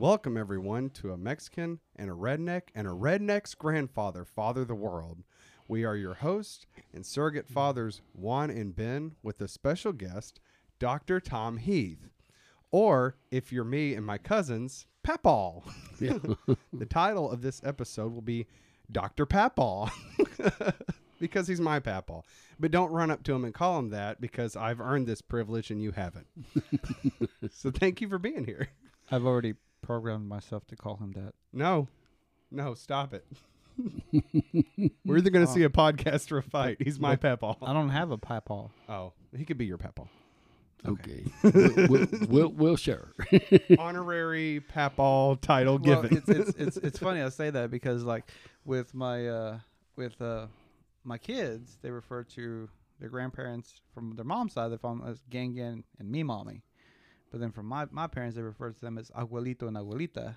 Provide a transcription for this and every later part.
Welcome, everyone, to a Mexican and a redneck and a redneck's grandfather father the world. We are your hosts and surrogate fathers, Juan and Ben, with a special guest, Dr. Tom Heath. Or, if you're me and my cousins, Papaw. the title of this episode will be Dr. Papaw. because he's my Papaw. But don't run up to him and call him that because I've earned this privilege and you haven't. so thank you for being here. I've already programmed myself to call him that. No, no, stop it. We're either going to see a podcast or a fight. He's my Papaw. I don't have a papaw. Oh, he could be your Papaw. Okay, we'll, we'll, we'll, we'll share. Honorary Papaw title Well, given. it's, it's it's it's funny I say that because like with my uh with uh my kids they refer to their grandparents from their mom's side they call them as Gangan and me mommy, but then from my my parents they refer to them as abuelito and abuelita.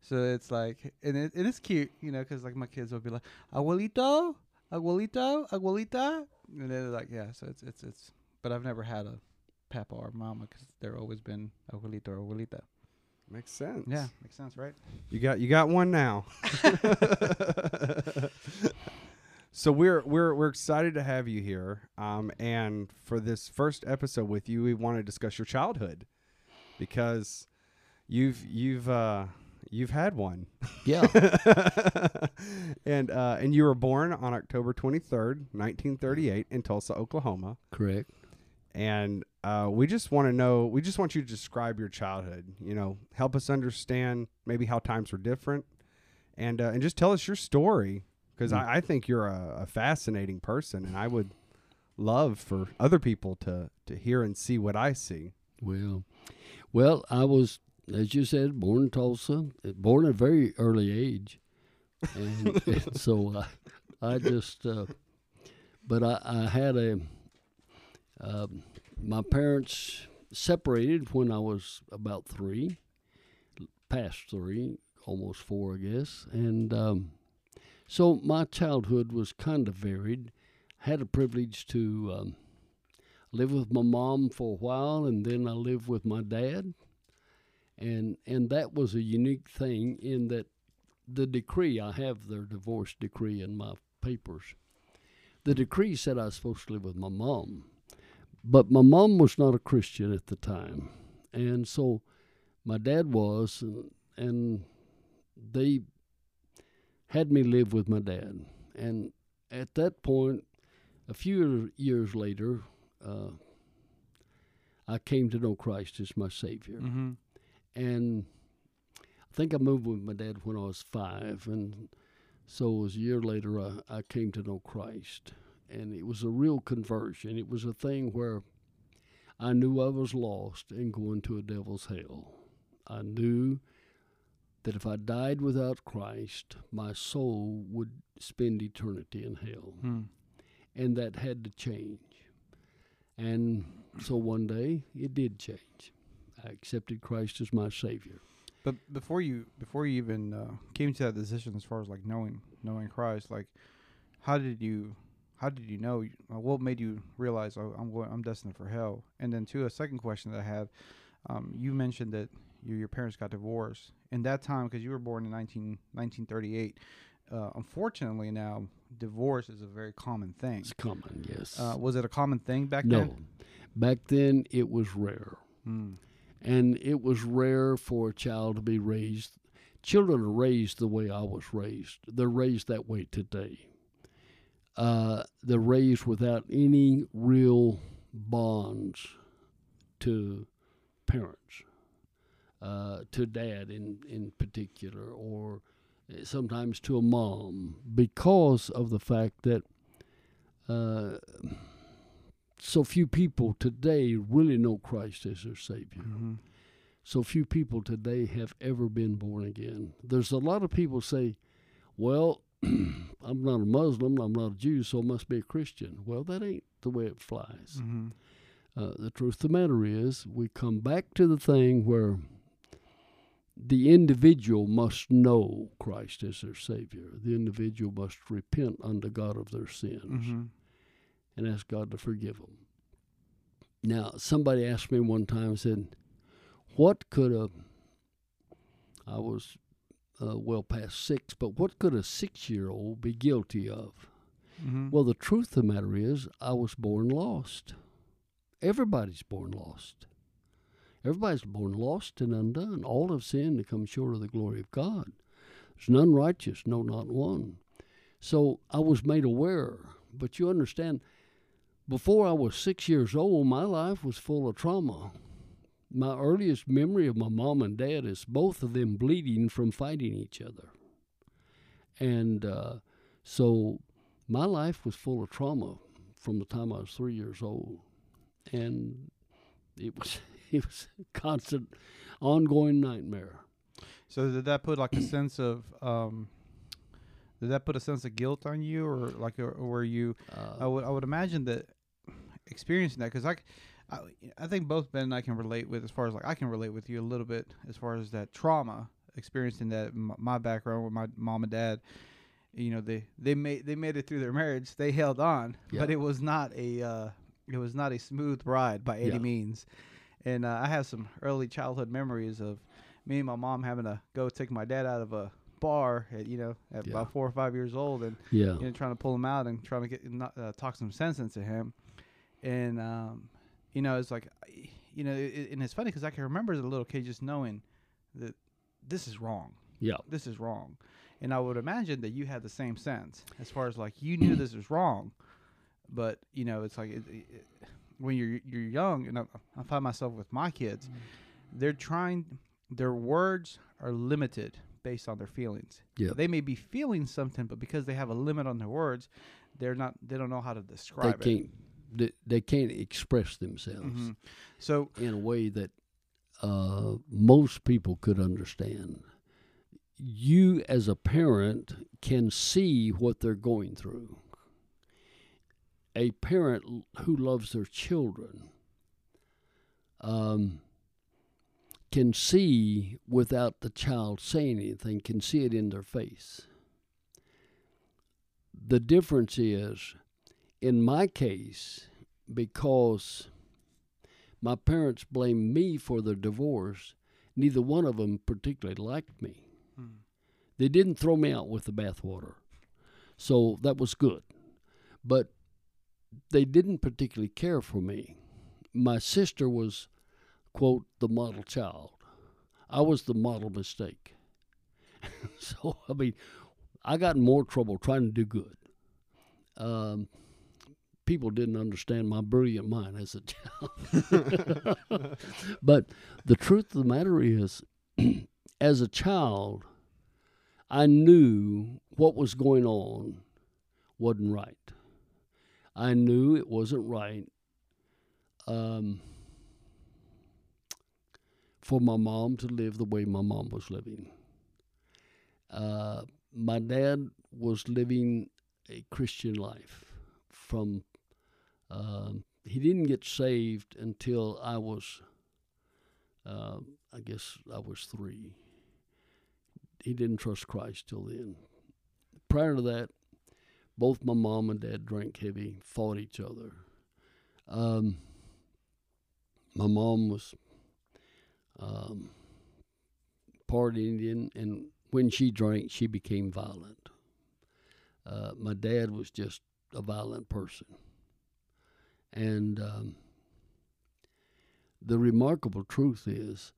So it's like and it, and it's cute you know because like my kids will be like abuelito abuelito abuelita and they're like yeah so it's it's it's but I've never had a papa or mama because they're always been abuelito or abuelita. Makes sense. Yeah, makes sense, right? You got you got one now. so we're we're we're excited to have you here. Um, and for this first episode with you, we want to discuss your childhood because you've you've uh you've had one. Yeah, and uh and you were born on October 23rd, 1938 in Tulsa, Oklahoma. correct. And uh, we just want to know, we just want you to describe your childhood, you know, help us understand maybe how times were different and, uh, and just tell us your story. Because Mm. I, I think you're a, a fascinating person, and I would love for other people to, to hear and see what I see. Well, well, I was, as you said, born in Tulsa, uh, born at a very early age, and, and so I, I just, uh, but I, I had a, um my parents separated when I was about three, past three, almost four, I guess, and um, so my childhood was kind of varied. Had a privilege to. Um, lived with my mom for a while and then I lived with my dad. And and that was a unique thing in that the decree I have their divorce decree in my papers. The decree said I was supposed to live with my mom. But my mom was not a Christian at the time. And so my dad was and, and they had me live with my dad. And at that point a few years later, uh, I came to know Christ as my Savior. Mm-hmm. And I think I moved with my dad when I was five. And so it was a year later I, I came to know Christ. And it was a real conversion. It was a thing where I knew I was lost and going to a devil's hell. I knew that if I died without Christ, my soul would spend eternity in hell Hmm. and that had to change. And so one day it did change. I accepted Christ as my Savior. But before you before you even uh, came to that decision, as far as like knowing knowing Christ, like how did you how did you know? Uh, what made you realize oh, I'm going I'm destined for hell? And then to a second question that I have, um, you mentioned that you, your parents got divorced in that time because you were born in 19, 1938. Uh, unfortunately, now divorce is a very common thing. It's common, yes. Uh, was it a common thing back no. then? Back then it was rare. Mm. And it was rare for a child to be raised. Children are raised the way I was raised. They're raised that way today. Uh, they're raised without any real bonds to parents, uh, to dad in, in particular, or sometimes to a mom, because of the fact that uh, so few people today really know Christ as their Savior. hmm So few people today have ever been born again. There's a lot of people say, well, I'm not a Muslim, I'm not a Jew, so I must be a Christian. Well, that ain't the way it flies. hmm Uh, the truth of the matter is, we come back to the thing where the individual must know Christ as their Savior. The individual must repent unto God of their sins hmm and ask God to forgive them. Now, somebody asked me one time, said, What could a I was uh, well past six. But what could a six-year-old be guilty of? Mm-hmm. Well, the truth of the matter is, I was born lost. Everybody's born lost. Everybody's born lost and undone. All have sinned to come short of the glory of God. There's none righteous, no, not one. So I was made aware. But you understand, before I was six years old, my life was full of trauma. My earliest memory of my mom and dad is both of them bleeding from fighting each other. And uh, so my life was full of trauma from the time I was three years old. And it was it was a constant, ongoing nightmare. So did that put like a sense of um, did that put a sense of guilt on you, or like, or, or were you? I Uh, would I would imagine that experiencing that because I, I think both Ben and I can relate with as far as like I can relate with you a little bit as far as that trauma experiencing that m- my background with my mom and dad. You know they they made they made it through their marriage. They held on, but it was not a uh, it was not a smooth ride by any Yeah. means. And uh, I have some early childhood memories of me and my mom having to go take my dad out of a bar at you know at Yeah. about four or five years old and yeah, you know, trying to pull him out and trying to get not, uh, talk some sense into him. And um, you know, it's like, you know, it, and it's funny because I can remember as a little kid just knowing that this is wrong. yeah, This is wrong. And I would imagine that you had the same sense as far as like you knew this was wrong, but you know, it's like it, it, it- when you're you're young, and I, I find myself with my kids, they're trying. Their words are limited based on their feelings. Yeah. They may be feeling something, but because they have a limit on their words, they're not. They don't know how to describe it. can't they, they can't express themselves Mhm. So in a way that uh, most people could understand. You, as a parent, can see what they're going through. A parent who loves their children um, can see without the child saying anything, can see it in their face. The difference is, in my case, because my parents blamed me for their divorce, neither one of them particularly liked me. Mm. They didn't throw me out with the bathwater. So that was good. But they didn't particularly care for me. My sister was, quote, the model child. I was the model mistake. so, I mean, I got in more trouble trying to do good. Um, people didn't understand my brilliant mind as a child. but the truth of the matter is, as a child, I knew what was going on wasn't right. I knew it wasn't right um, for my mom to live the way my mom was living. Uh, my dad was living a Christian life from um, he didn't get saved until I was, uh, I guess I was three. He didn't trust Christ till then. Prior to that, both my mom and dad drank heavy, fought each other. Um, my mom was um, part Indian, and when she drank, she became violent. Uh, my dad was just a violent person. And um, the remarkable truth is,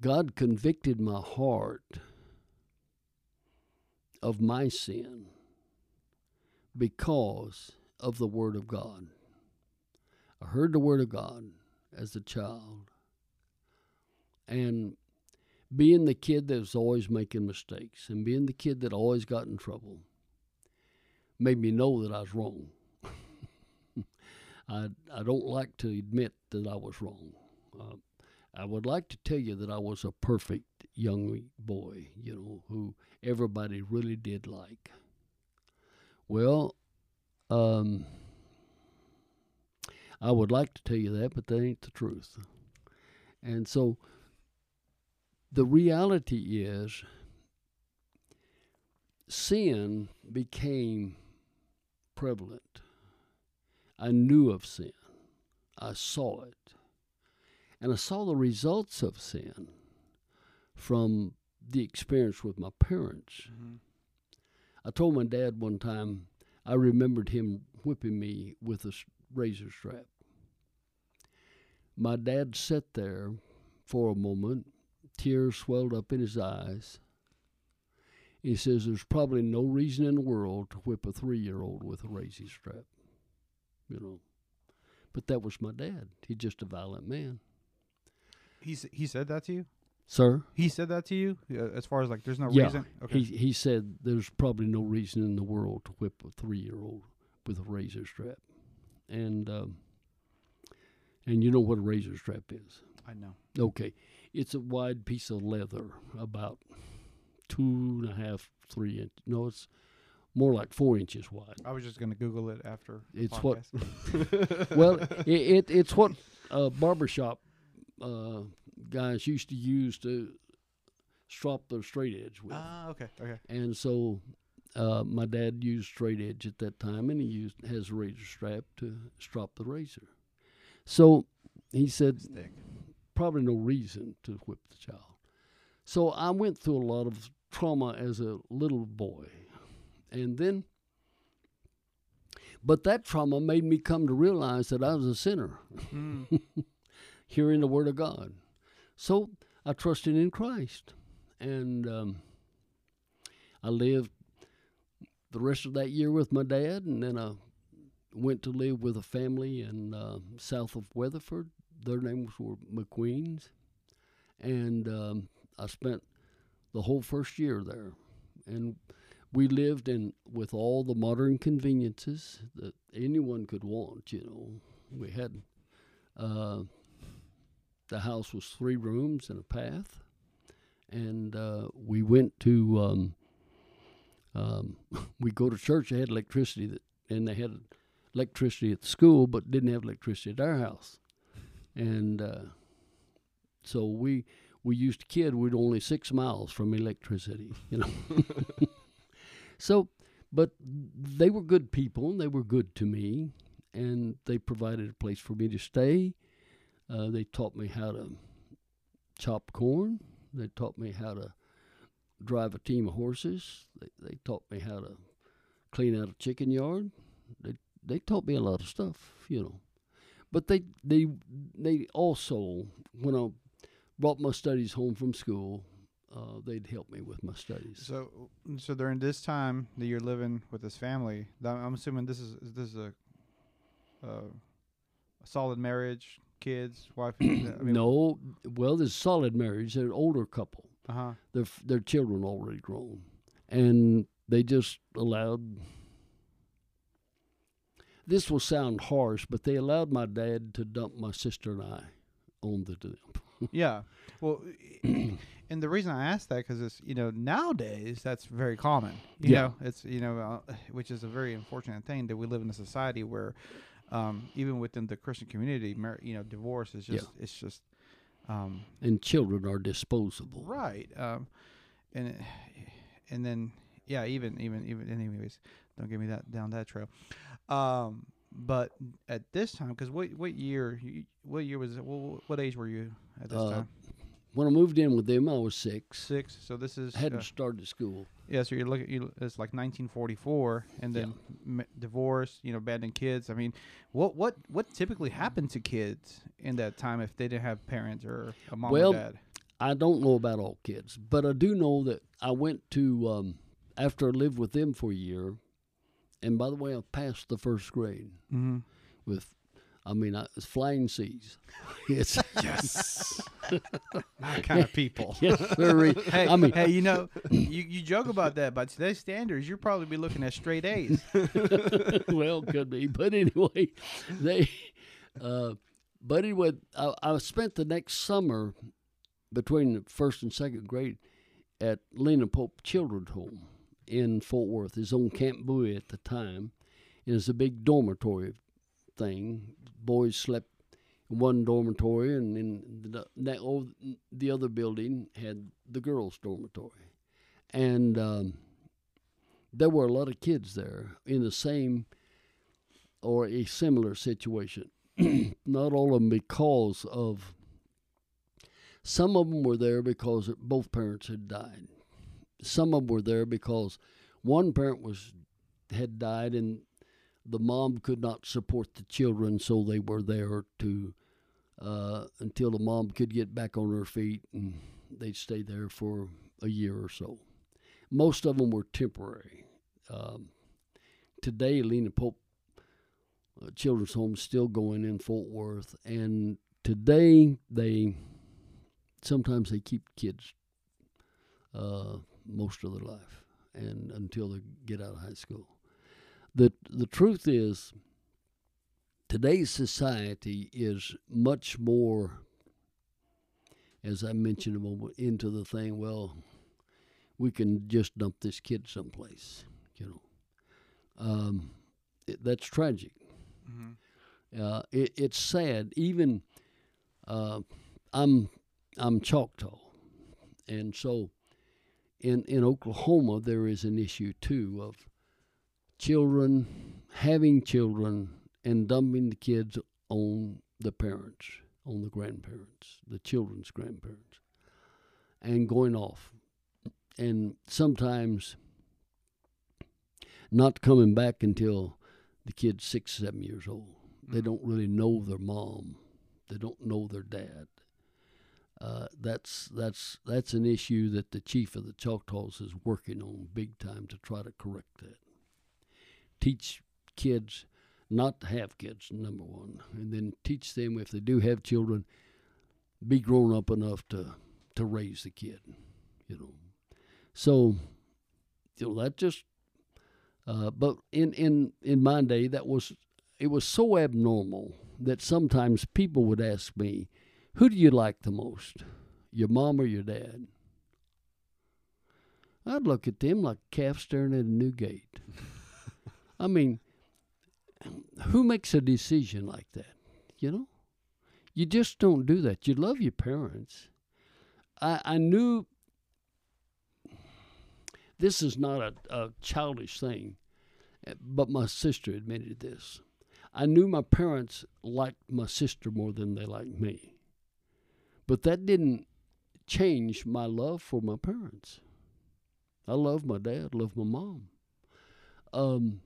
God convicted my heart of my sin because of the Word of God. I heard the Word of God as a child. And being the kid that was always making mistakes and being the kid that always got in trouble made me know that I was wrong. I, I don't like to admit that I was wrong. Uh, I would like to tell you that I was a perfect young boy, you know, who everybody really did like. Well, um, I would like to tell you that, but that ain't the truth. And so the reality is sin became prevalent. I knew of sin. I saw it. And I saw the results of sin from the experience with my parents. Mm-hmm. I told my dad one time I remembered him whipping me with a razor strap. My dad sat there for a moment, tears swelled up in his eyes. He says, There's probably no reason in the world to whip a three year old with a razor strap. You know. But that was my dad. He's just a violent man. He he said that to you. Sir? He said that to you uh, as far as like there's no Yeah, reason. Okay. He he said there's probably no reason in the world to whip a three year old with a razor strap, and um, and you know what a razor strap is. I know. Okay, it's a wide piece of leather, about two and a half, three inch. No, it's more like four inches wide. I was just gonna Google it after. It's what- well, it, it it's what uh, barbershop uh, guys used to use to strop their straight edge with. Ah, okay, okay. And so uh, my dad used straight edge at that time, and he used has a razor strap to strop the razor. So he said probably no reason to whip the child. So I went through a lot of trauma as a little boy, and then. But that trauma made me come to realize that I was a sinner, Mm. hearing the word of God. So I trusted in Christ, and um, I lived the rest of that year with my dad, and then I went to live with a family in uh, south of Weatherford. Their names were McQueens, and um, I spent the whole first year there, and we lived in with all the modern conveniences that anyone could want. You know, we had. Uh, the house was three rooms and a path, and uh, we went to. Um, um, we go to church. They had electricity, that, and they had electricity at the school, but didn't have electricity at our house, and uh, so we we used to kid we'd only six miles from electricity, you know. so, but they were good people. and They were good to me, and they provided a place for me to stay. Uh, they taught me how to chop corn. They taught me how to drive a team of horses. They, they taught me how to clean out a chicken yard. They they taught me a lot of stuff, you know. But they they they also when I brought my studies home from school, uh, they'd help me with my studies. So, so during this time that you're living with this family, I'm assuming this is this is a, uh, a solid marriage, kids, wife. I mean, no, well, there's solid marriage. They're an older couple. Uh huh. their their children already grown, and they just allowed. This will sound harsh, but they allowed my dad to dump my sister and I on the dump. Yeah. Well, and the reason I asked that because it's you know nowadays that's very common. You Yeah. know, it's you know uh, which is a very unfortunate thing that we live in a society where, um, even within the Christian community, mar- you know, divorce is just it's just, um, And children are disposable. right. Um, and it- and then yeah, even even even anyways, don't get me that down that trail. Um, but at this time, because what what year what year was it? What, what age were you at this Uh, time? When I moved in with them, I was six. Six. So this is I hadn't uh, started school. Yeah. So you look looking. You, it's like 1944, and then m- divorce. You know, abandoned kids. I mean, what what what typically happened to kids in that time if they didn't have parents or a mom Well, or dad? I don't know about all kids, but I do know that I went to um, after I lived with them for a year, and by the way, I passed the first grade Mm-hmm. with. I mean, I, it's flying C's. It's Yes. My kind of people. yes, sir. Hey, I mean, hey, you know, you, you joke about that, but today's standards, you'll probably be looking at straight A's. well, could be, but anyway, they. Uh, but anyway, I, I spent the next summer between the first and second grade at Lena Pope Children's Home in Fort Worth. It's on Camp Bowie at the time. It was a big dormitory thing. Boys slept in one dormitory, and in the, that, oh, the other building had the girls' dormitory. And um, there were a lot of kids there in the same or a similar situation. Not all of them because of Some of them were there because both parents had died. Some of them were there because one parent was had died and the mom could not support the children, so they were there to uh, until the mom could get back on her feet, and they'd stay there for a year or so. Most of them were temporary. Um, today, Lena Pope uh, Children's Home is still going in Fort Worth, and today they sometimes they keep kids uh, most of their life, and until they get out of high school. The The truth is, today's society is much more, as I mentioned a moment, into the thing. Well, we can just dump this kid someplace, you know. Um, it, that's tragic. Mm-hmm. Uh, it, it's sad. Even uh, I'm I'm Choctaw, and so in in Oklahoma there is an issue too of children having children and dumping the kids on the parents, on the grandparents, the children's grandparents, and going off, and sometimes not coming back until the kid's six, seven years old. They don't really know their mom. They don't know their dad. Uh, that's that's that's an issue that the chief of the Choctaws is working on big time to try to correct that. Teach kids not to have kids, number one, and then teach them if they do have children, be grown up enough to to raise the kid, you know. So, you know that just. Uh, but in, in in my day, that was it was so abnormal that sometimes people would ask me, "Who do you like the most, your mom or your dad?" I'd look at them like a calf staring at a new gate. I mean, who makes a decision like that? You know, you just don't do that. You love your parents. I I knew this is not a, a childish thing, but my sister admitted this. I knew my parents liked my sister more than they liked me. But that didn't change my love for my parents. I love my dad, love my mom. Um,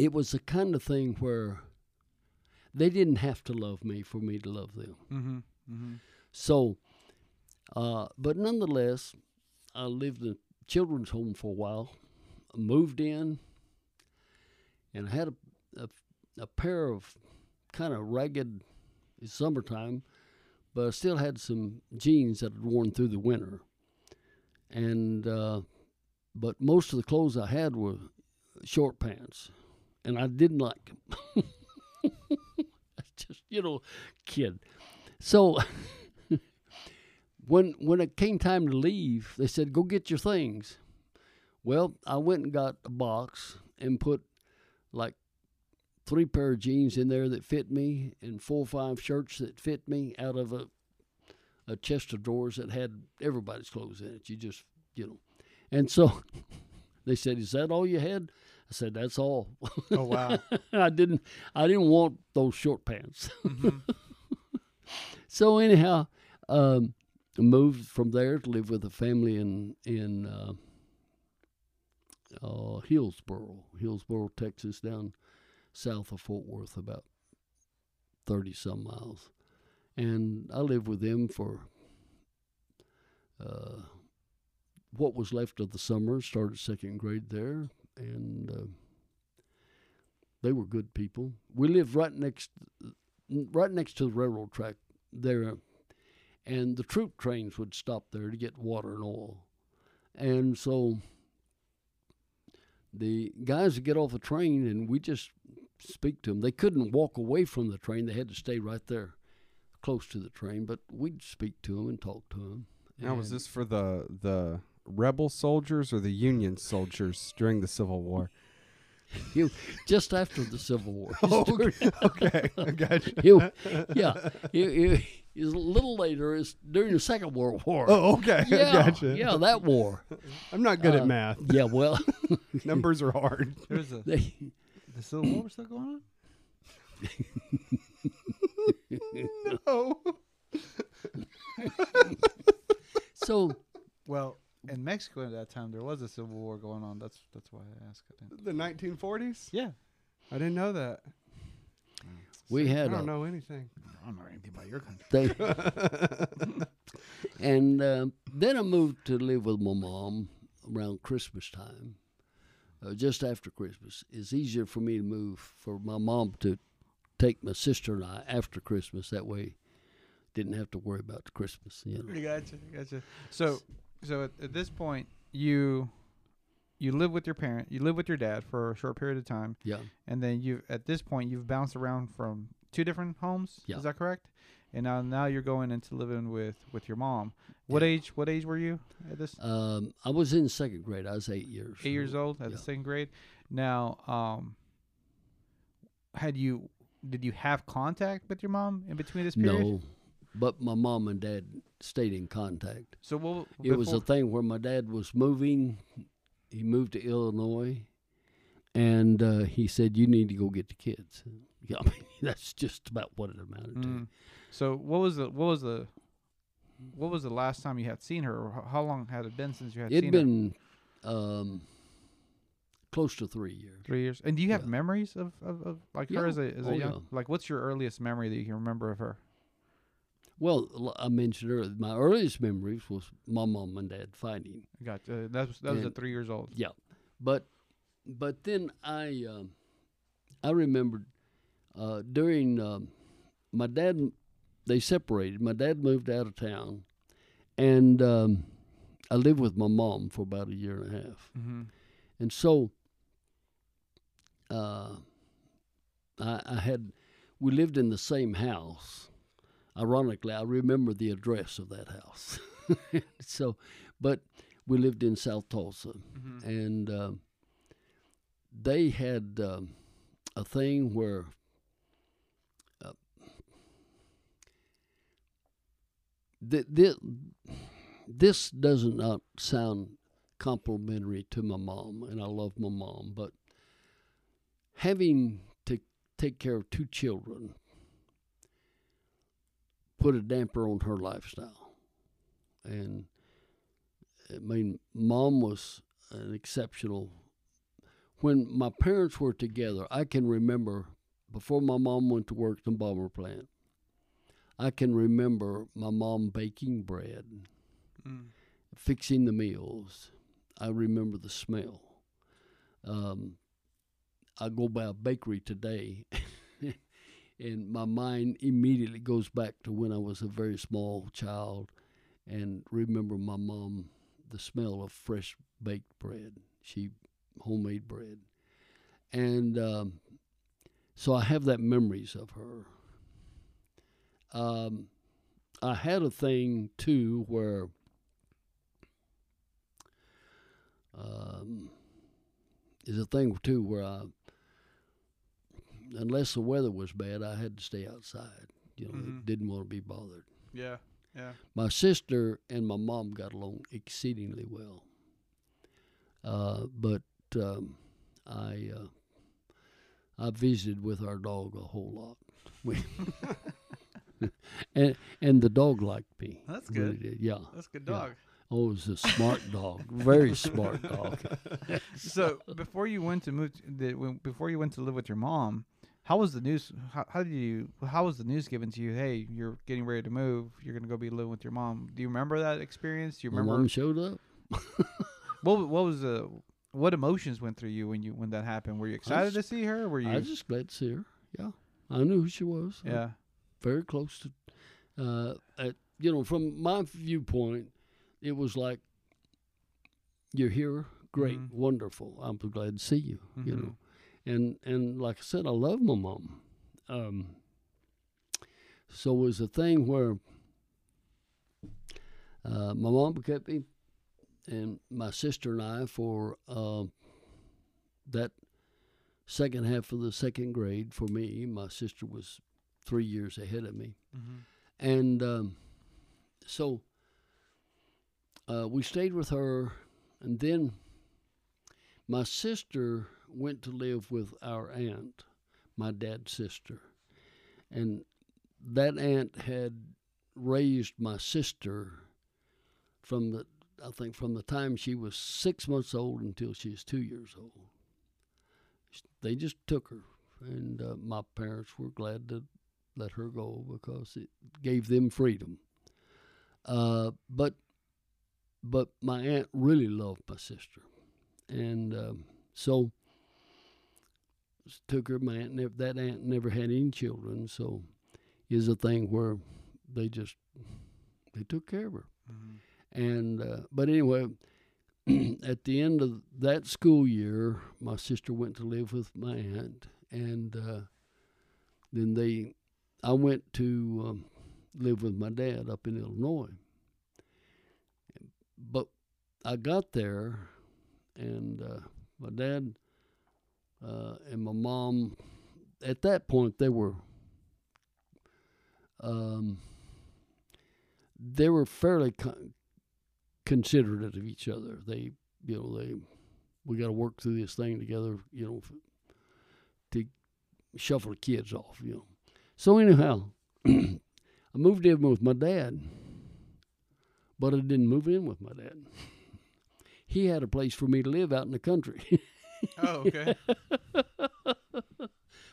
it was the kind of thing where they didn't have to love me for me to love them. Mm-hmm. Mm-hmm. So, uh, but nonetheless, I lived in a children's home for a while, moved in, and I had a, a, a pair of kind of ragged, it's summertime, but I still had some jeans that had worn through the winter. And, uh, but most of the clothes I had were short pants, and I didn't like them. Just, you know, kid. So, when when it came time to leave, they said, "Go get your things." Well, I went and got a box and put like three pair of jeans in there that fit me, and four or five shirts that fit me out of a a chest of drawers that had everybody's clothes in it. You just you know, and so they said, "Is that all you had?" I said, "That's all." Oh wow. I didn't I didn't want those short pants. mm-hmm. So anyhow, um, moved from there to live with a family in in uh, uh, Hillsboro, Hillsboro, Texas, down south of Fort Worth, about thirty some miles, and I lived with them for uh, what was left of the summer. Started second grade there, and uh, they were good people. We lived right next right next to the railroad track there and the troop trains would stop there to get water and oil. And so the guys would get off the train and we just speak to them. They couldn't walk away from the train, they had to stay right there close to the train, but we'd speak to them and talk to them. Now, was this for the the rebel soldiers or the Union soldiers during the Civil War? You just after the Civil War? Oh, okay, I gotcha. You- yeah, a little later. It's during the Second World War. Oh, okay, I yeah, gotcha. yeah, that war. I'm not good Uh, at math. Yeah, well, Numbers are hard. There's a they, the Civil War still going on. no. so Well, in Mexico at that time, there was a civil war going on. That's that's why I asked it. The 1940s? Yeah. I didn't know that. we had I had don't a, know anything. I don't know anything about your country. they, and uh, then I moved to live with my mom around Christmas time, uh, just after Christmas. It's easier for me to move for my mom to take my sister and I after Christmas. That way, didn't have to worry about the Christmas. You know. Gotcha, gotcha. So, so at, at this point, you you live with your parent, you live with your dad for a short period of time, Yeah. and then you at this point you've bounced around from two different homes. Yeah. Is that correct? And now now you're going into living with with your mom. What Yeah. age? What age were you at this? Um, I was in second grade. I was eight years. Eight years old at the yeah. second grade. Now, um, had you did you have contact with your mom in between this period? No, but my mom and dad stayed in contact. So what? It was a thing where my dad was moving. He moved to Illinois, and uh, he said, "You need to go get the kids." Yeah, I mean that's just about what it amounted to. Mm. So what was the what was the what was the last time you had seen her, or how long had it been since you had It'd seen her? been um, close to three years. Three years. And do you have Yeah. memories of, of, of like her as a as a Oh, young? yeah. Like, what's your earliest memory that you can remember of her? Well, I mentioned earlier, my earliest memories was my mom and dad fighting. Got uh, that was that was at three years old. Yeah, but but then I um, I remembered uh, during um, my dad they separated. My dad moved out of town, and um, I lived with my mom for about a year and a half. Mm-hmm. And so uh, I, I had we lived in the same house. Ironically, I remember the address of that house. so, but we lived in South Tulsa, Mm-hmm. and uh, they had um, a thing where uh, th- th- this does not sound complimentary to my mom, and I love my mom, but having to take care of two children put a damper on her lifestyle. And I mean, mom was an exceptional. When my parents were together, I can remember before my mom went to work in the bomber plant. I can remember my mom baking bread, Mm. fixing the meals. I remember the smell. Um, I go by a bakery today, and my mind immediately goes back to when I was a very small child, and remember my mom, the smell of fresh baked bread. She homemade bread, and um, so I have that memories of her. Um, I had a thing too where um, is a thing too where I, unless the weather was bad, I had to stay outside. You know, Mhm. didn't want to be bothered. Yeah. Yeah. My sister and my mom got along exceedingly well. Uh, but um, I uh, I visited with our dog a whole lot. We and and the dog liked me. That's good. did, Yeah. That's a good Yeah. dog. Oh, it was a smart dog. Very smart dog. So before you went to move, to, the, when, before you went to live with your mom, how was the news? How, how did you? How was the news given to you? Hey, you're getting ready to move. You're gonna go be living with your mom. Do you remember that experience? Do you My remember mom showed up. what? What was the? What emotions went through you when you when that happened? Were you excited to see her? Were you? I was just glad to see her. Yeah, I knew who she was. yeah. very close to, uh, at, you know, from my viewpoint, it was like, you're here, great, Mhm. wonderful. I'm glad to see you. You Mhm. know, and and like I said, I love my mom. Um, so it was a thing where uh, my mom kept me and my sister and I for uh, that second half of the second grade. For me, my sister was three years ahead of me. Mm-hmm. And um, so uh, we stayed with her, and then my sister went to live with our aunt, my dad's sister. And that aunt had raised my sister from the I think from the time she was six months old until she was two years old. They just took her, and uh, my parents were glad to let her go because it gave them freedom. Uh, but but my aunt really loved my sister, and um, so took her. My aunt never, that aunt never had any children, so is a thing where they just they took care of her. And uh, but anyway, at the end of that school year, my sister went to live with my aunt, and uh, then they, I went to um, live with my dad up in Illinois. But I got there, and uh, my dad uh, and my mom, at that point, they were. Um, they were fairly con- considerate of each other. They, you know, they, we got to work through this thing together, you know, to shuffle the kids off, you know. So anyhow, I moved in with my dad, but I didn't move in with my dad. He had a place for me to live out in the country Oh, okay.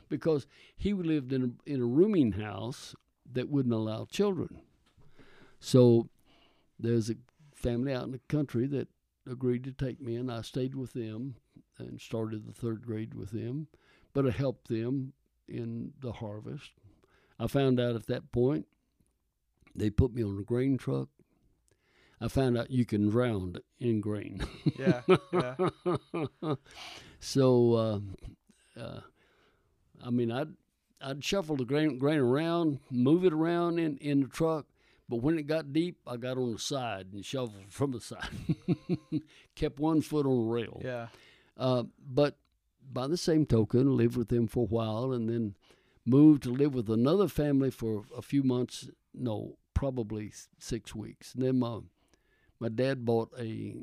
because he lived in a, in a rooming house that wouldn't allow children. So there's a family out in the country that agreed to take me, and I stayed with them and started the third grade with them. But I helped them in the harvest. I found out at that point they put me on a grain truck. I found out you can drown in grain. yeah, yeah. so, uh, uh, I mean, I'd I'd shuffle the grain grain around, move it around in in the truck, but when it got deep, I got on the side and shoveled from the side. Kept one foot on the rail. Yeah. Uh, but by the same token, lived with them for a while, and then moved to live with another family for a few months. No, probably six weeks. And then my my dad bought a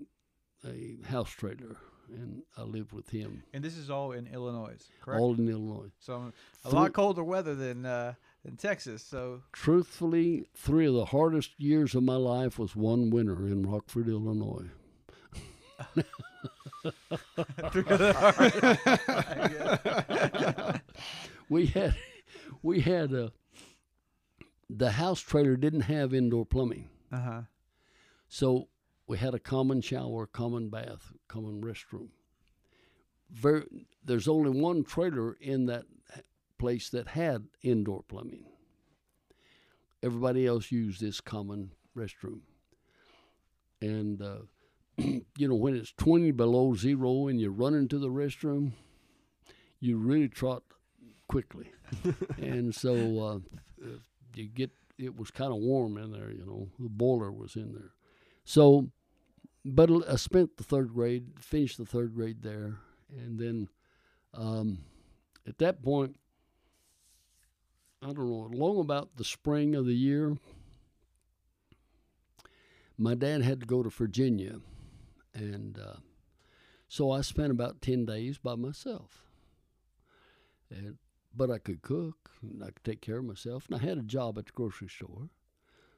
a house trailer, and I lived with him, And this is all in Illinois, correct? all in Illinois. so a lot colder weather than uh, than Texas. So Truthfully, three of the hardest years of my life was one winter in Rockford, Illinois. we had we had a the house trailer didn't have indoor plumbing uh huh. So we had a common shower common bath common restroom. Very, there's only one trailer in that place that had indoor plumbing. Everybody else used this common restroom. And uh, you know when it's 20 below zero and you run into the restroom you really trot quickly. And so uh, uh, you get it was kind of warm in there you know the boiler was in there so but I spent the third grade finished the third grade there and then um, at that point i don't know long about the spring of the year my dad had to go to virginia and uh, so i spent about 10 days by myself and but I could cook and I could take care of myself. And I had a job at the grocery store,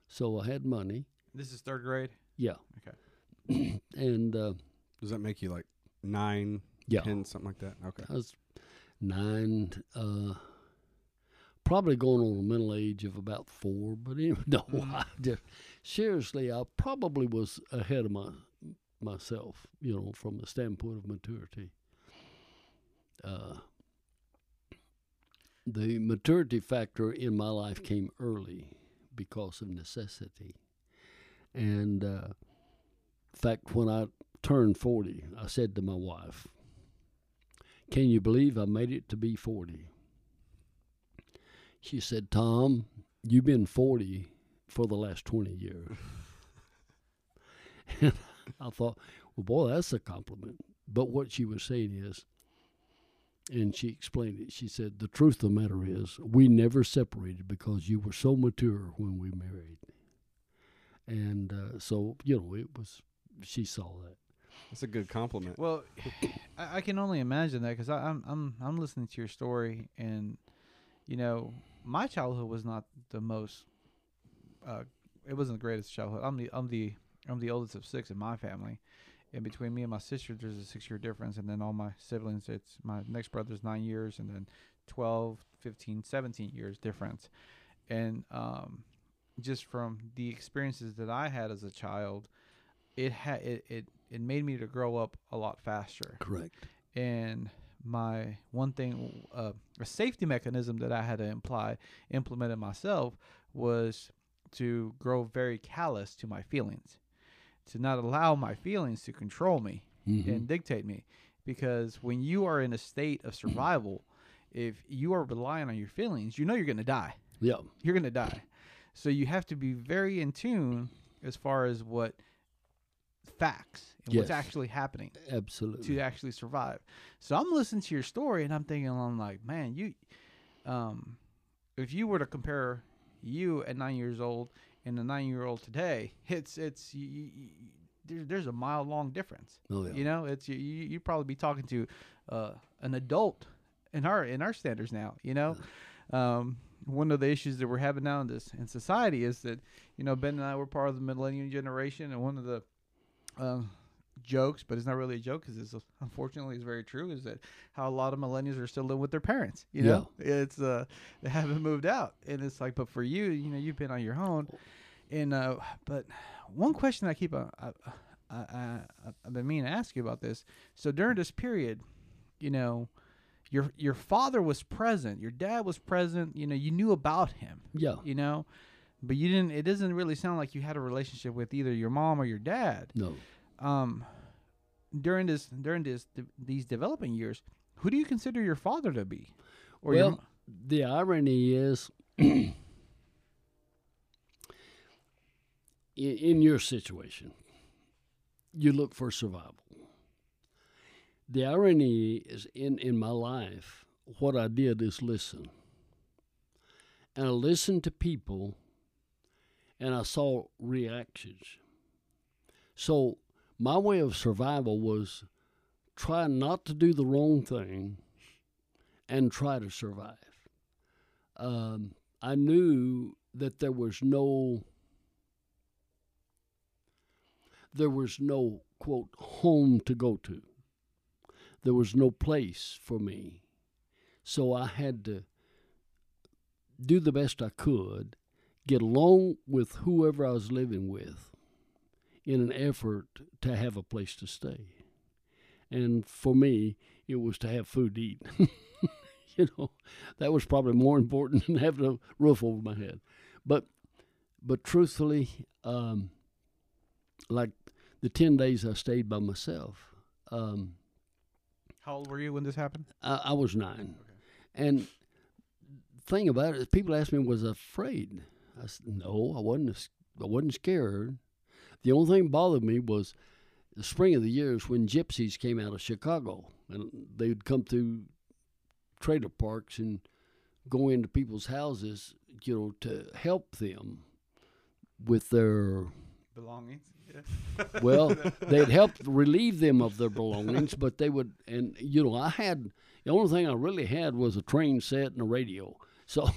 so I had money. This is third grade. Yeah. Okay. and uh, Does that make you like nine, yeah, ten, something like that? Okay. I was nine, uh, probably going on a mental age of about four. But anyway, no, Mhm. I just, seriously, I probably was ahead of my myself, you know, from the standpoint of maturity. Uh, the maturity factor in my life came early because of necessity. And uh, in fact, when I turned 40, I said to my wife, Can you believe I made it to be 40? She said, Tom, you've been 40 for the last 20 years. and I thought, well, boy, that's a compliment. But what she was saying is, and she explained it. She said, The truth of the matter is, we never separated because you were so mature when we married. And uh, so, you know, it was, she saw that. That's a good compliment. Well, I, I can only imagine that because I'm I'm I'm listening to your story, and you know, my childhood was not the most. Uh, it wasn't the greatest childhood. I'm the I'm the I'm the oldest of six in my family. And between me and my sister, there's a six year difference. And then all my siblings, it's my next brother's nine years, and then 12, 15, 17 years difference. And um, just from the experiences that I had as a child, it had it, it it made me to grow up a lot faster. Correct. And my one thing, uh, a safety mechanism that I had to imply implement myself was to grow very callous to my feelings, to not allow my feelings to control me Mhm. and dictate me. Because when you are in a state of survival, if you are relying on your feelings, you know you're going to die yeah. you're gonna die. So you have to be very in tune as far as what facts and what's actually happening Absolutely. to actually survive. So I'm listening to your story and I'm thinking, I'm like, man, you, um, if you were to compare you at nine years old and a nine year old today, it's it's you, you, there's a mile long difference. oh yeah. You know, it's you you you'd probably be talking to uh, an adult in our in our standards now. You know, um, one of the issues that we're having now in this in society is that you know Ben and I were part of the millennium generation, and one of the um, jokes, but it's not really a joke because it's unfortunately it's very true, is that how a lot of millennials are still living with their parents. You know, it's uh they haven't moved out, and it's like, but for you, you know, you've been on your own, and uh, but one question I keep uh, I, I, I, I've been meaning to ask you about this. So during this period, you know, your your father was present, your dad was present. You know, you knew about him. Yeah. You know, but you didn't. It doesn't really sound like you had a relationship with either your mom or your dad. No. Um, during this during this these developing years, who do you consider your father to be? Or well, the irony is, in, in your situation, you look for survival. The irony is in, in my life, what I did is listen. And I listened to people and I saw reactions. So my way of survival was try not to do the wrong thing and try to survive. Um, I knew that there was no there was no quote home to go to. There was no place for me. So I had to do the best I could, get along with whoever I was living with in an effort to have a place to stay. And for me, it was to have food to eat. you know, that was probably more important than having a roof over my head. But, but truthfully, um, like the ten days I stayed by myself, um, how old were you when this happened? I, I was nine, and thing about it is, people ask me, "Was I afraid?" I said, "No, I wasn't. as- I wasn't scared. The only thing that bothered me was the spring of the years when gypsies came out of Chicago, and they'd come through trailer parks and go into people's houses, you know, to help them with their Belongings. Yeah. well, they'd help relieve them of their belongings, but they would, and you know, I had the only thing I really had was a train set and a radio. So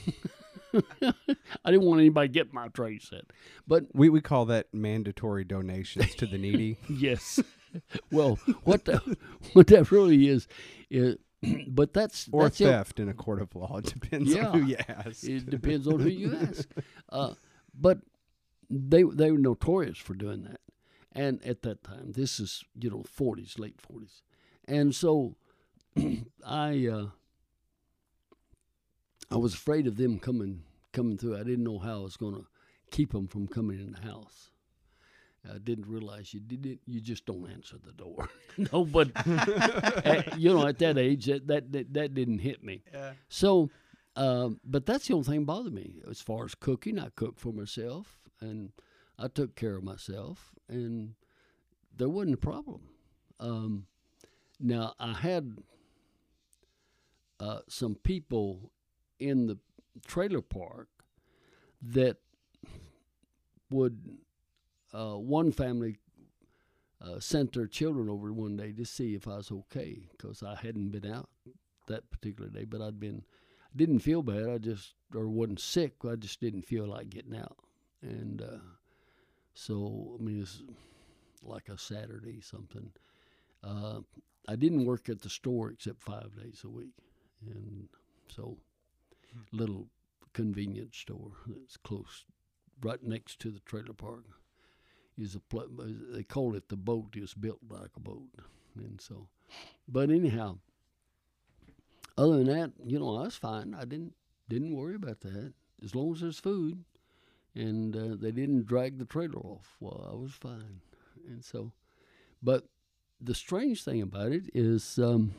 I didn't want anybody to get my train set. But We we call that mandatory donations to the needy. yes, well, what the, what that really is, is but that's or that's the- theft in a court of law. It depends Yeah. on who you ask. It depends on who you ask. Uh, but they they were notorious for doing that, and at that time, this is you know forties, late forties, and so I uh, I was afraid of them coming coming through. I didn't know how I was going to keep them from coming in the house. I didn't realize you did it. You just don't answer the door. no, but at, you know, at that age, that, that that that didn't hit me. Yeah. So, uh, but that's the only thing bothered me as far as cooking. I cooked for myself, and I took care of myself, and there wasn't a problem. Um, now I had uh, some people in the trailer park that would. Uh, one family uh, sent their children over one day to see if I was okay because I hadn't been out that particular day, but I'd been didn't feel bad. I just or wasn't sick. I just didn't feel like getting out, and uh, So I mean, it's like a Saturday something. Uh, I didn't work at the store except five days a week, and so little convenience store that's close, right next to the trailer park. Is a pl- they call it the boat It's built like a boat, and so. But anyhow, other than that, you know, I was fine. I didn't didn't worry about that as long as there's food, and uh, they didn't drag the trailer off. Well, I was fine, and so. But the strange thing about it is, um,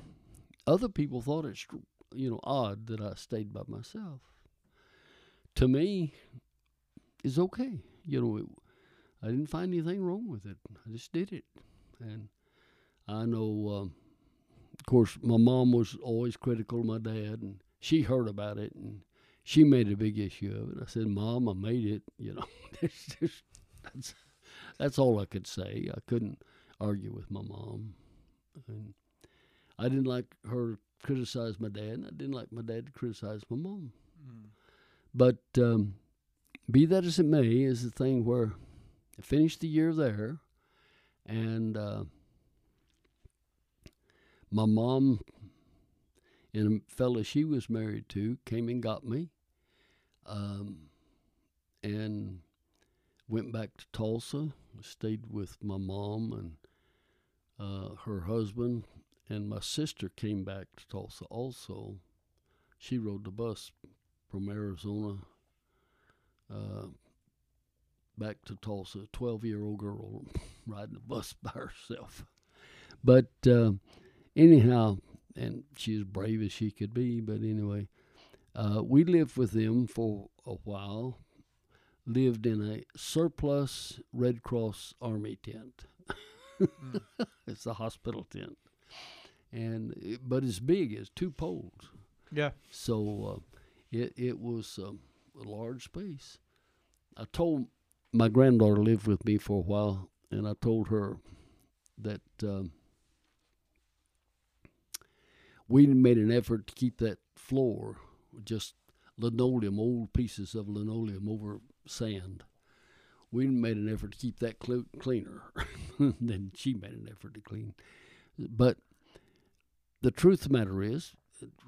other people thought it's you know odd that I stayed by myself. To me, it's okay. You know, it, I didn't find anything wrong with it. I just did it, and I know. Um, of course, my mom was always critical of my dad, and she heard about it, and she made a big issue of it. I said, "Mom, I made it." You know, just, that's that's all I could say. I couldn't argue with my mom, and I didn't like her to criticize my dad, and I didn't like my dad to criticize my mom. Mm. But um, be that as it may, is the thing where I finished the year there, and uh, my mom and a fella she was married to came and got me, um, and went back to Tulsa. Stayed with my mom and uh, her husband, and my sister came back to Tulsa also. She rode the bus from Arizona uh, back to Tulsa. Twelve year old girl riding the bus by herself. But uh, anyhow, and she as brave as she could be. But anyway, uh, we lived with them for a while. Lived in a surplus Red Cross Army tent. Mm. it's a hospital tent, and it, but it's big. It's two poles. Yeah. So uh, it it was um, a large space. I told my granddaughter lived with me for a while, and I told her that um, we made an effort to keep that floor just linoleum, old pieces of linoleum over sand. We made an effort to keep that cl- cleaner. than she made an effort to clean. But the truth of the matter is,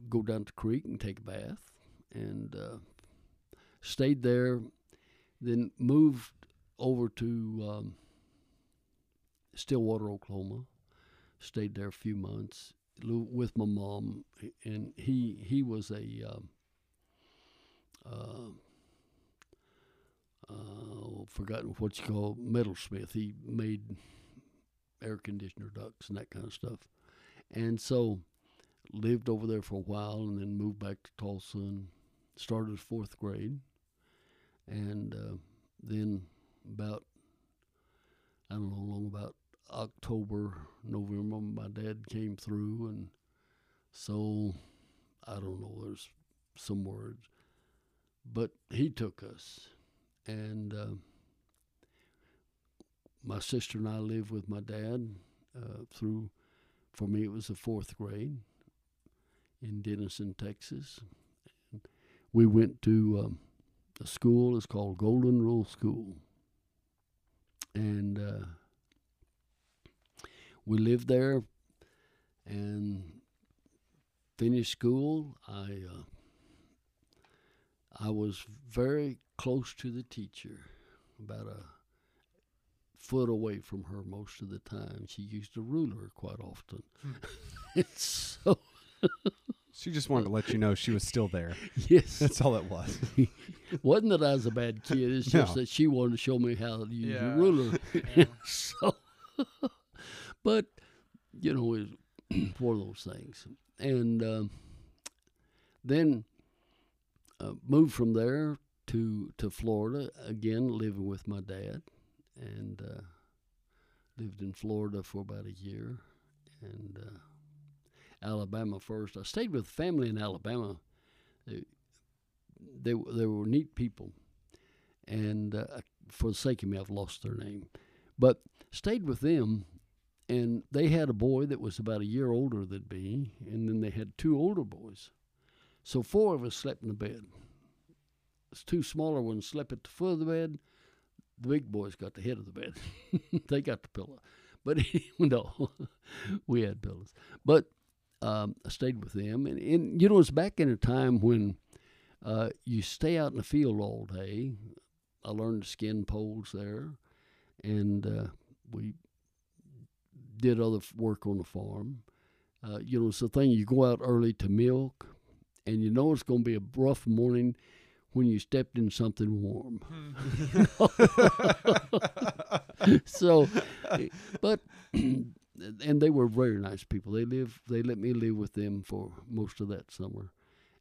go down to the creek and take a bath, and uh, stayed there. Then moved over to um, Stillwater, Oklahoma. Stayed there a few months with my mom, and he he was a um, uh, uh, forgotten what you call metalsmith. He made air conditioner ducts and that kind of stuff, and so lived over there for a while, and then moved back to Tulsa and started fourth grade, and uh, then about I don't know long about October, November, my dad came through, and so I don't know. There's some words, but he took us, and uh, my sister and I lived with my dad uh, through. For me, it was the fourth grade in Denison, Texas. And we went to um, a school. It's called Golden Rule School, and uh, we lived there and finished school. I uh, I was very close to the teacher, about a foot away from her most of the time. She used a ruler quite often. so She just wanted to let you know she was still there. yes, That's all it was. wasn't that I was a bad kid. It's just No. that she wanted to show me how to use Yeah. a ruler. And so, but you know, it's one of those things. And um, then uh, moved from there to to Florida again, living with my dad, and uh, lived in Florida for about a year, and uh, Alabama first. I stayed with family in Alabama. They they, they were neat people, and uh, for the sake of me, I've lost their name, but stayed with them. And they had a boy that was about a year older than me, and then they had two older boys. So four of us slept in the bed. The two smaller ones slept at the foot of the bed. the big boys got the head of the bed. they got the pillow, but no, we had pillows. But um, I stayed with them, and, and you know it's back in a time when uh, you stay out in the field all day. I learned to skin poles there, and uh, we did other work on the farm. Uh, you know, it's the thing you go out early to milk, and you know it's going to be a rough morning when you stepped in something warm. so, eh, but and they were very nice people. They live. They let me live with them for most of that summer,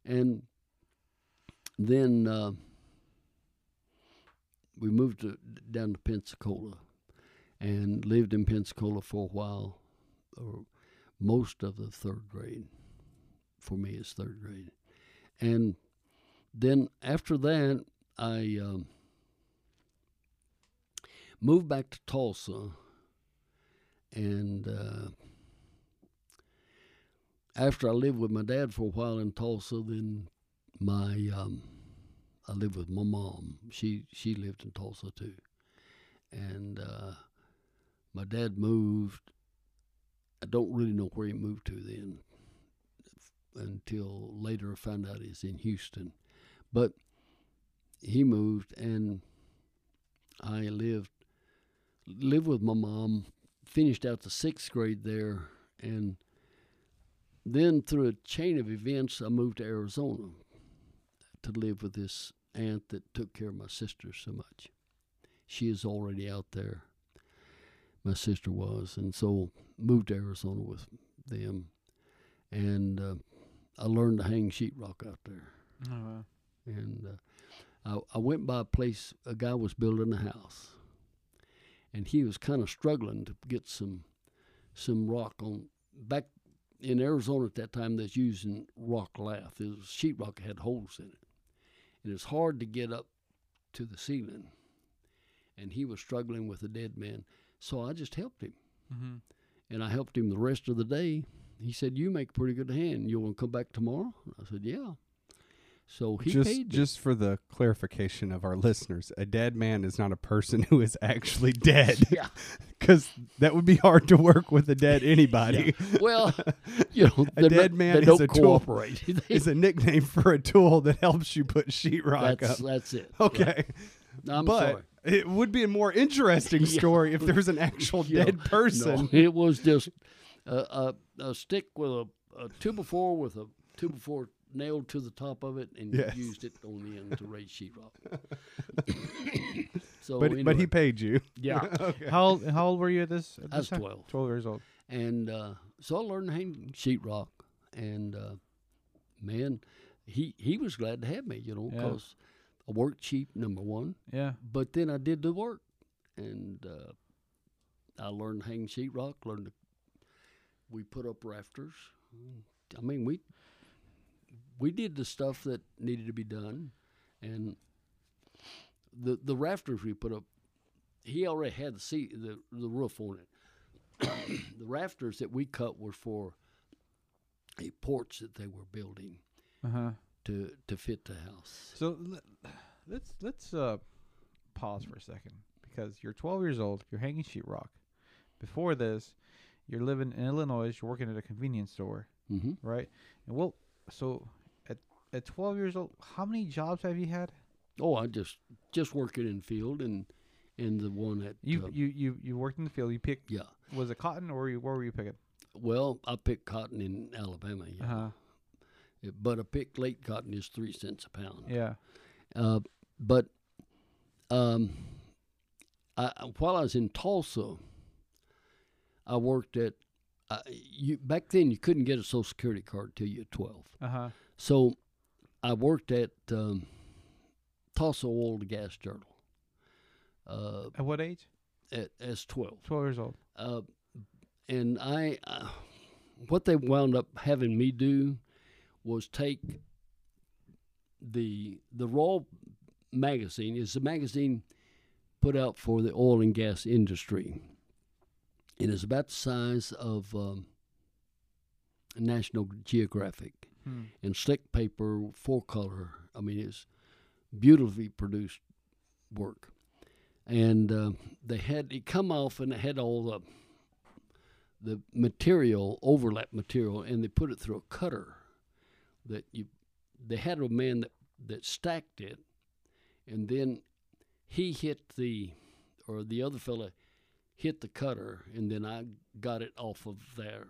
and then uh, we moved to, down to Pensacola, and lived in Pensacola for a while, or most of the third grade. For me, it's third grade, and then after that, I um, moved back to Tulsa, and uh, after I lived with my dad for a while in Tulsa, then my um, I lived with my mom. She she lived in Tulsa too, and uh, my dad moved. I don't really know where he moved to then, until later I found out he's in Houston, but he moved and I lived lived with my mom. Finished out the sixth grade there, and then through a chain of events, I moved to Arizona to live with this aunt that took care of my sister so much. She is already out there. My sister was, and so moved to Arizona with them, and uh, I learned to hang sheetrock out there. Oh, wow. And uh, I, I went by a place a guy was building a house, and he was kind of struggling to get some some rock on back in Arizona at that time. Was using rock lath. It was sheetrock had holes in it, and it's hard to get up to the ceiling. And he was struggling with a dead man, so I just helped him, Mm-hmm. and I helped him the rest of the day. He said, "You make a pretty good hand. You want to come back tomorrow?" I said, "Yeah." So he just paid just for the clarification of our listeners, a dead man is not a person who is actually dead. Yeah. Because that would be hard to work with a dead anybody. Well, you know, A dead not- man is don't a tool. cooperate. They- It's a nickname for a tool that helps you put sheetrock that's up. that's it. Okay. Right. I'm but sorry. It would be a more interesting Yeah. story if there was an actual Yeah. dead person. No, it was just a, a, a stick with a, a two before with a two before nailed to the top of it, and Yes. you used it on the end to raise sheetrock. so, But but he paid you. yeah, okay. How old, how old were you at this? At I was this time? twelve, Twelve years old. and uh, so I learned to hang sheetrock, and uh, man, he he was glad to have me, you know, Yeah. I worked cheap, number one. Yeah. but then I did the work, and uh, I learned to hang sheetrock. Learned to we put up rafters. I mean, we we did the stuff that needed to be done, and the the rafters we put up. He already had the seat, the the roof on it. the rafters that we cut were for a porch that they were building Uh huh. To to fit the house. So let's let's uh pause for a second because you're 12 years old. You're hanging sheetrock. Before this, you're living in Illinois. You're working at a convenience store, hmm right? And well, so at at 12 years old, how many jobs have you had? Oh, I just just working in field and and the one at You uh, you you you worked in the field. You picked yeah. was it cotton or you, where were you picking? Well, I picked cotton in Alabama, yeah. Uh huh. It- but a picked late cotton is three cents a pound. Yeah. Uh, but um, I, while I was in Tulsa, I worked at. Uh, you back then you couldn't get a Social Security card till you're 12. Uh huh. So I worked at um, Tulsa Oil Gas Journal uh, At what age? at as 12. 12 years old. Uh, and I, uh, what they wound up having me do was take the the raw magazine is a magazine put out for the oil and gas industry. It is about the size of um, National Geographic Hmm. and slick paper, four color. I mean, it's beautifully produced work. and uh, they had it come off, and it had all the the material overlap material, and they put it through a cutter. That you, they had a man that that stacked it, and then he hit the, or the other fella hit the cutter, and then I got it off of there,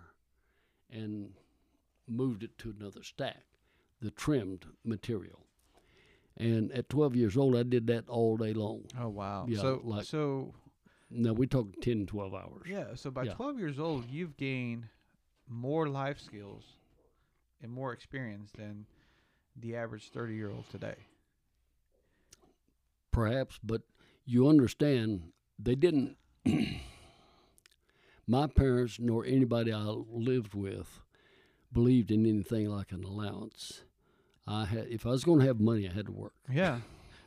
and moved it to another stack, the trimmed material. And at 12 years old, I did that all day long. Oh wow. Yeah, so like- so Now we talk 10, 12 hours. yeah. So by Yeah. 12 years old, you've gained more life skills and more experience than the average 30 year old today. perhaps, but you understand they didn't. my parents nor anybody I lived with believed in anything like an allowance. I had, if I was going to have money, I had to work. Yeah.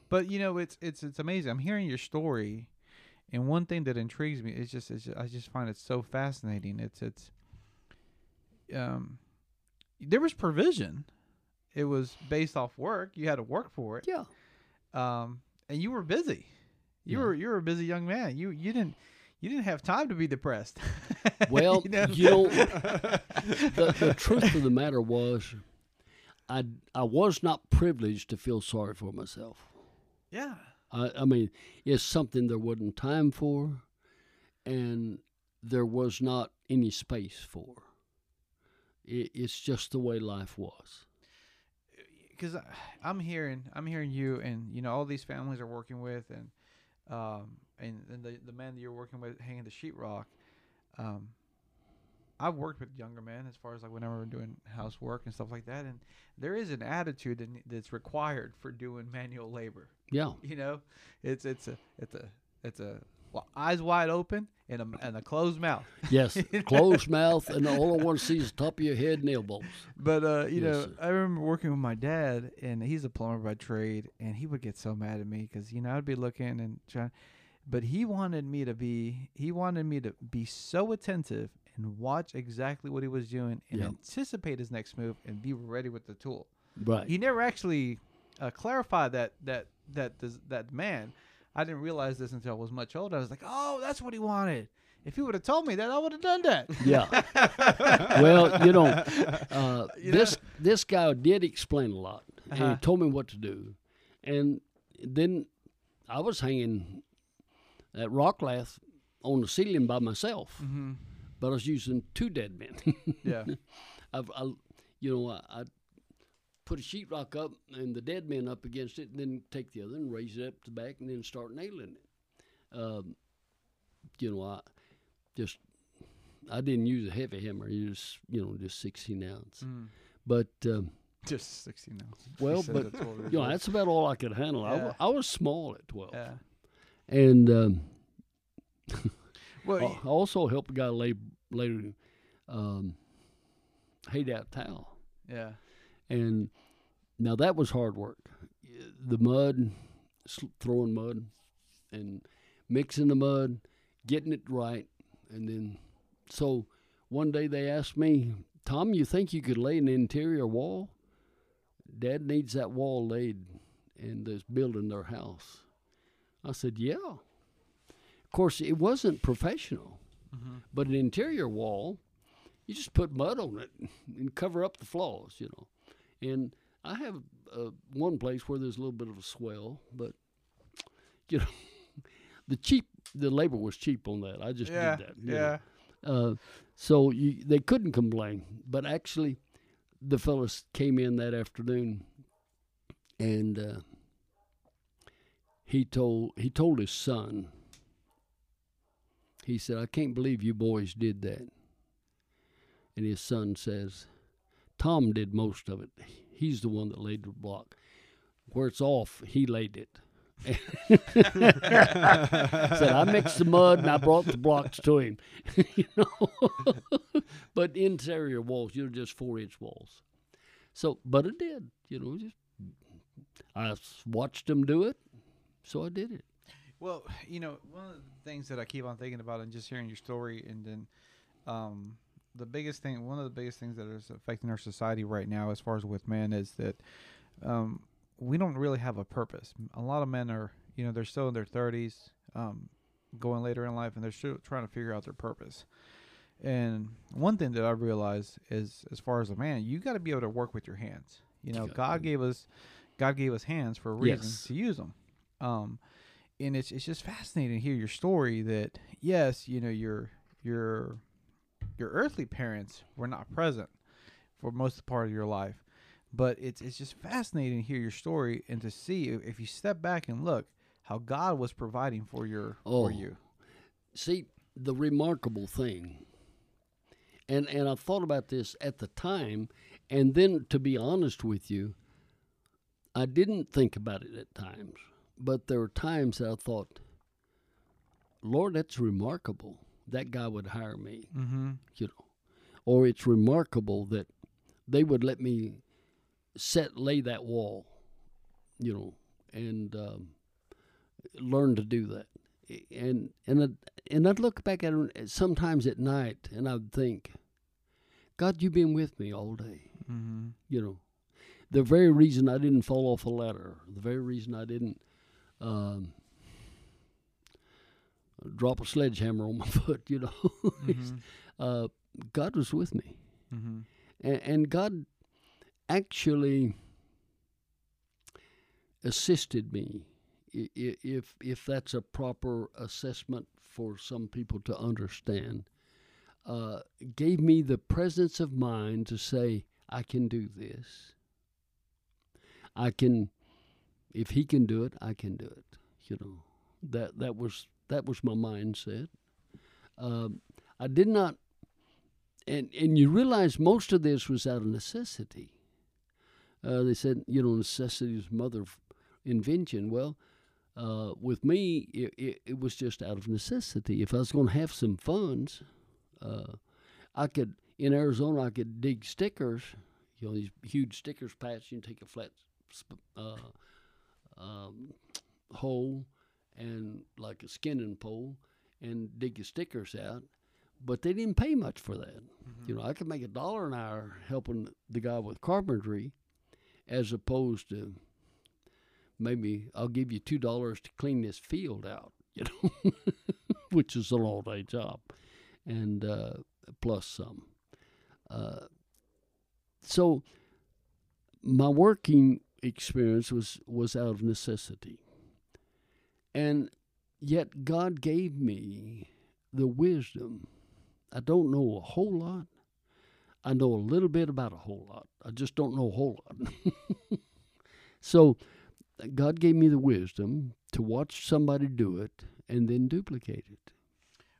But you know, it's it's it's amazing. I'm hearing your story, and one thing that intrigues me is just, it's just I just find it so fascinating. It's it's um there was provision. It was based off work. You had to work for it. Yeah. Um and you were busy. You Yeah. were you were a busy young man. You you didn't you didn't have time to be depressed. Well, You know? you know, the, the truth of the matter was, I I was not privileged to feel sorry for myself. yeah. I, I mean, it's something there wasn't time for, and there was not any space for. It, it's just the way life was. because I'm hearing I'm hearing you and you know all these families are working with and um and, and the the man that you're working with hanging the sheetrock, um, I've worked with younger men as far as like whenever we're doing housework and stuff like that, and there is an attitude that, that's required for doing manual labor. Yeah, You know, it's it's a it's a it's a eyes wide open and a and a closed mouth. yes, closed mouth, and all I want to see is the top of your head and elbows. But uh, you Yes, know, sir. I remember working with my dad, and he's a plumber by trade, and he would get so mad at me because you know I'd be looking and trying, but he wanted me to be he wanted me to be so attentive and watch exactly what he was doing and Yeah. anticipate his next move and be ready with the tool. Right. He never actually uh, clarified that that that that man. I didn't realize this until I was much older. I was like, oh, that's what he wanted. If he would have told me that, I would have done that. Yeah. well, you know, uh, You know? this this guy did explain a lot. And Uh-huh. he told me what to do, and then I was hanging at rock lath on the ceiling by myself, mm-hmm. but I was using two dead men. Yeah. I've, I, you know, I, I put a sheetrock up and the dead men up against it, and then take the other and raise it up to the back, and then start nailing it. Um, you know, I just I didn't use a heavy hammer. You just you know just sixteen ounce. Mm. But um, Just 16 ounces. Well, but, 12 you know that's about all I could handle. I, Yeah. I was small at twelve, yeah. and um, Well, I also helped a guy lay later um, hayed out towel. yeah. And now that was hard work. The mud, throwing mud, and mixing the mud, getting it right, and then so one day they asked me, "Tom, you think you could lay an interior wall?" Dad needs that wall laid in this building their house. I said, "Yeah." Of course, it wasn't professional, Mhm. but an interior wall, you just put mud on it and cover up the flaws, you know. And I have uh, one place where there's a little bit of a swell, but you know, the cheap, the labor was cheap on that. I just yeah. did that. Yeah. Uh, so you, they couldn't complain. But actually, the fellas came in that afternoon, and uh, he told he told his son. He said, "I can't believe you boys did that." And his son says, "Tom did most of it. He's the one that laid the block. Where it's off, he laid it." I mixed the mud and I brought the blocks to him, you know. but interior walls, you know, just four inch walls. So, but it did, you know. Just I watched him do it, so I did it. Well, you know, one of the things that I keep on thinking about and just hearing your story, and then um, the biggest thing, one of the biggest things that is affecting our society right now, as far as with men, is that um, we don't really have a purpose. A lot of men are, you know they're still in their 30s, um, going later in life, and they're still trying to figure out their purpose. And one thing that I realized is, as far as a man, you got to be able to work with your hands. You know, Yeah. God gave us, God gave us hands for a reason Yes. to use them. Um, and it's it's just fascinating to hear your story. That yes, you know your your your earthly parents were not present for most part of your life, but it's it's just fascinating to hear your story and to see if, if you step back and look how God was providing for your Oh. for you. See, the remarkable thing, and and I thought about this at the time, and then to be honest with you, I didn't think about it at times, but there were times that I thought, Lord, that's remarkable. That guy would hire me, Mm-hmm. you know, or it's remarkable that they would let me set lay that wall, you know, and um, learn to do that. And and I'd, and I'd look back at it sometimes at night, and I'd think, God, you've been with me all day. Mm-hmm. You know, the very reason I didn't fall off a ladder, the very reason I didn't um, drop a sledgehammer on my foot, you know, Mm-hmm. uh, God was with me Mm-hmm. and, and God actually assisted me, if if that's a proper assessment for some people to understand. Uh, gave me the presence of mind to say, I can do this. I can, if he can do it, I can do it. You know, that that was that was my mindset. Um, I did not and and you realize most of this was out of necessity. Uh, they said, you know, necessity is mother of invention. Well, uh, with me, it, it, it was just out of necessity. If I was going to have some funds, uh, I could in Arizona I could dig stickers, you know, these huge stickers patch. You can take a flat uh, um, hole and like a skinning pole and dig your stickers out but they didn't pay much for that. You know, I could make a dollar an hour helping the guy with carpentry, as opposed to maybe I'll give you two dollars to clean this field out. You know, which is an all day job, and uh, plus some. Uh, so my working experience was was out of necessity, and yet God gave me the wisdom I don't know a whole lot. I know a little bit about a whole lot. I just don't know a whole lot. so God gave me the wisdom to watch somebody do it and then duplicate it.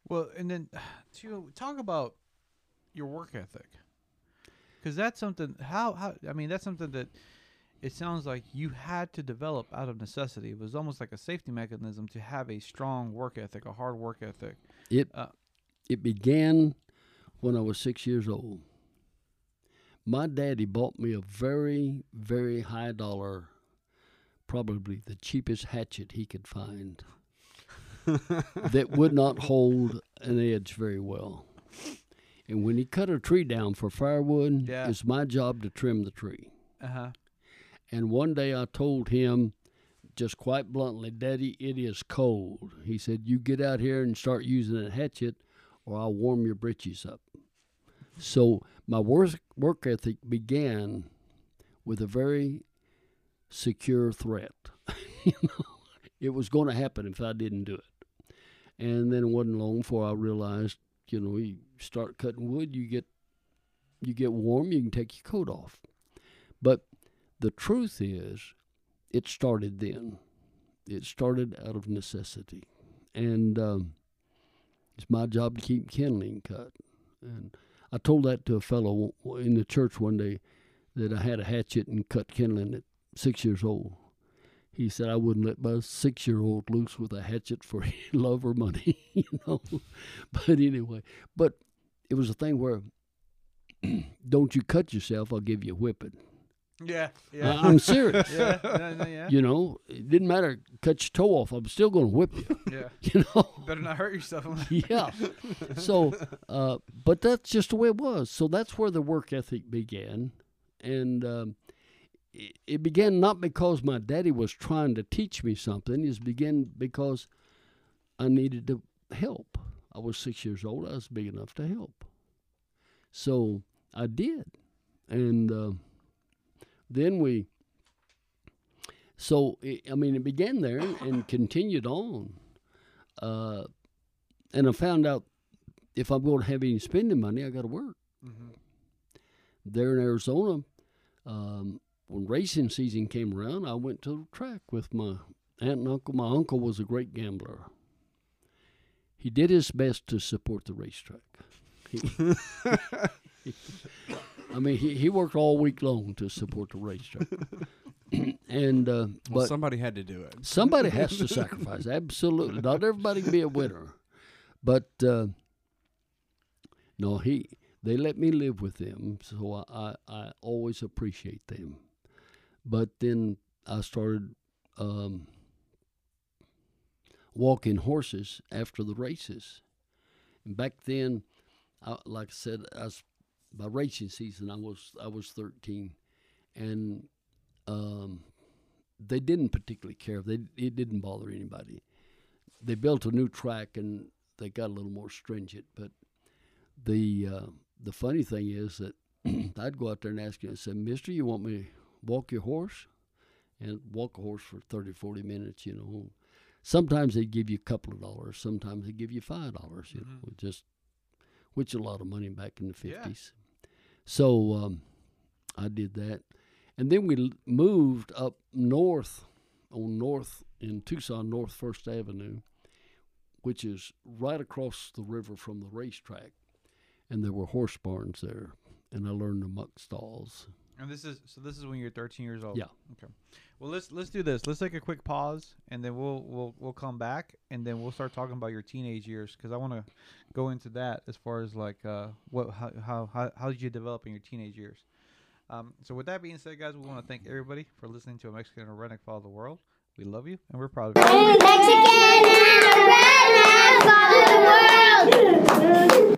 Well, and then to talk about your work ethic, because that's something. How how I mean that's something that it sounds like you had to develop out of necessity. It was almost like a safety mechanism to have a strong work ethic, a hard work ethic. It Uh, it began when I was six years old. My daddy bought me a very, very high dollar, probably the cheapest hatchet he could find, that would not hold an edge very well. And when he cut a tree down for firewood, Yeah. it's my job to trim the tree. Uh huh. And one day I told him, just quite bluntly, Daddy, it is cold. He said, You get out here and start using a hatchet, or I'll warm your britches up. So my work, work ethic began with a very secure threat. you know, it was going to happen if I didn't do it. And then it wasn't long before I realized, you know, you start cutting wood, you get you get warm, you can take your coat off. But the truth is, it started then. It started out of necessity, and um, it's my job to keep kindling cut. And I told that to a fellow in the church one day that I had a hatchet and cut kindling at six years old. He said I wouldn't let my six-year-old loose with a hatchet for love or money, you know. But anyway, but it was a thing where don't you cut yourself, I'll give you a whipping. Yeah. I- I'm serious. yeah. no, no, yeah. You know, it didn't matter. Cut your toe off. I'm still going to whip you. yeah. You know. Better not hurt yourself. yeah. So, uh, but that's just the way it was. So that's where the work ethic began, and um, it, it began not because my daddy was trying to teach me something. It began because I needed to help. I was six years old. I was big enough to help. So I did, and uh, then we. So it, I mean, it began there and continued on, uh, and I found out if I'm going to have any spending money, I got to work. Mm-hmm. There in Arizona, um, when racing season came around, I went to the track with my aunt and uncle. My uncle was a great gambler. He did his best to support the racetrack. He, I mean, he, he worked all week long to support the racetrack. and uh, Well, but somebody had to do it. somebody has to sacrifice. Absolutely, not everybody can be a winner, but uh, no, he they let me live with them, so I, I, I always appreciate them. But then I started um, walking horses after the races, and back then, I, like I said, I was, by racing season I was I was thirteen, and um, they didn't particularly care. They it didn't bother anybody. They built a new track and they got a little more stringent. But the uh, the funny thing is that I'd go out there and ask you. I said, "Mister, you want me to walk your horse?" And walk a horse for 30, 40 minutes. You know, sometimes they'd give you a couple of dollars. Sometimes they'd give you five dollars. You know, just which is a lot of money back in the Yeah. So um, I did that. And then we moved up north on North in Tucson, North First Avenue, which is right across the river from the racetrack. And there were horse barns there. And I learned the muck stalls. And this is so. This is when you're 13 years old. Yeah. Okay. Well, let's let's do this. Let's take a quick pause, and then we'll we'll we'll come back, and then we'll start talking about your teenage years because I want to go into that as far as like uh what how how how, did you develop in your teenage years. Um, so with that being said, guys, we want to thank everybody for listening to a Mexican and a Redneck Follow the World. We love you, and we're proud of you. Mexican Redneck Follow the World.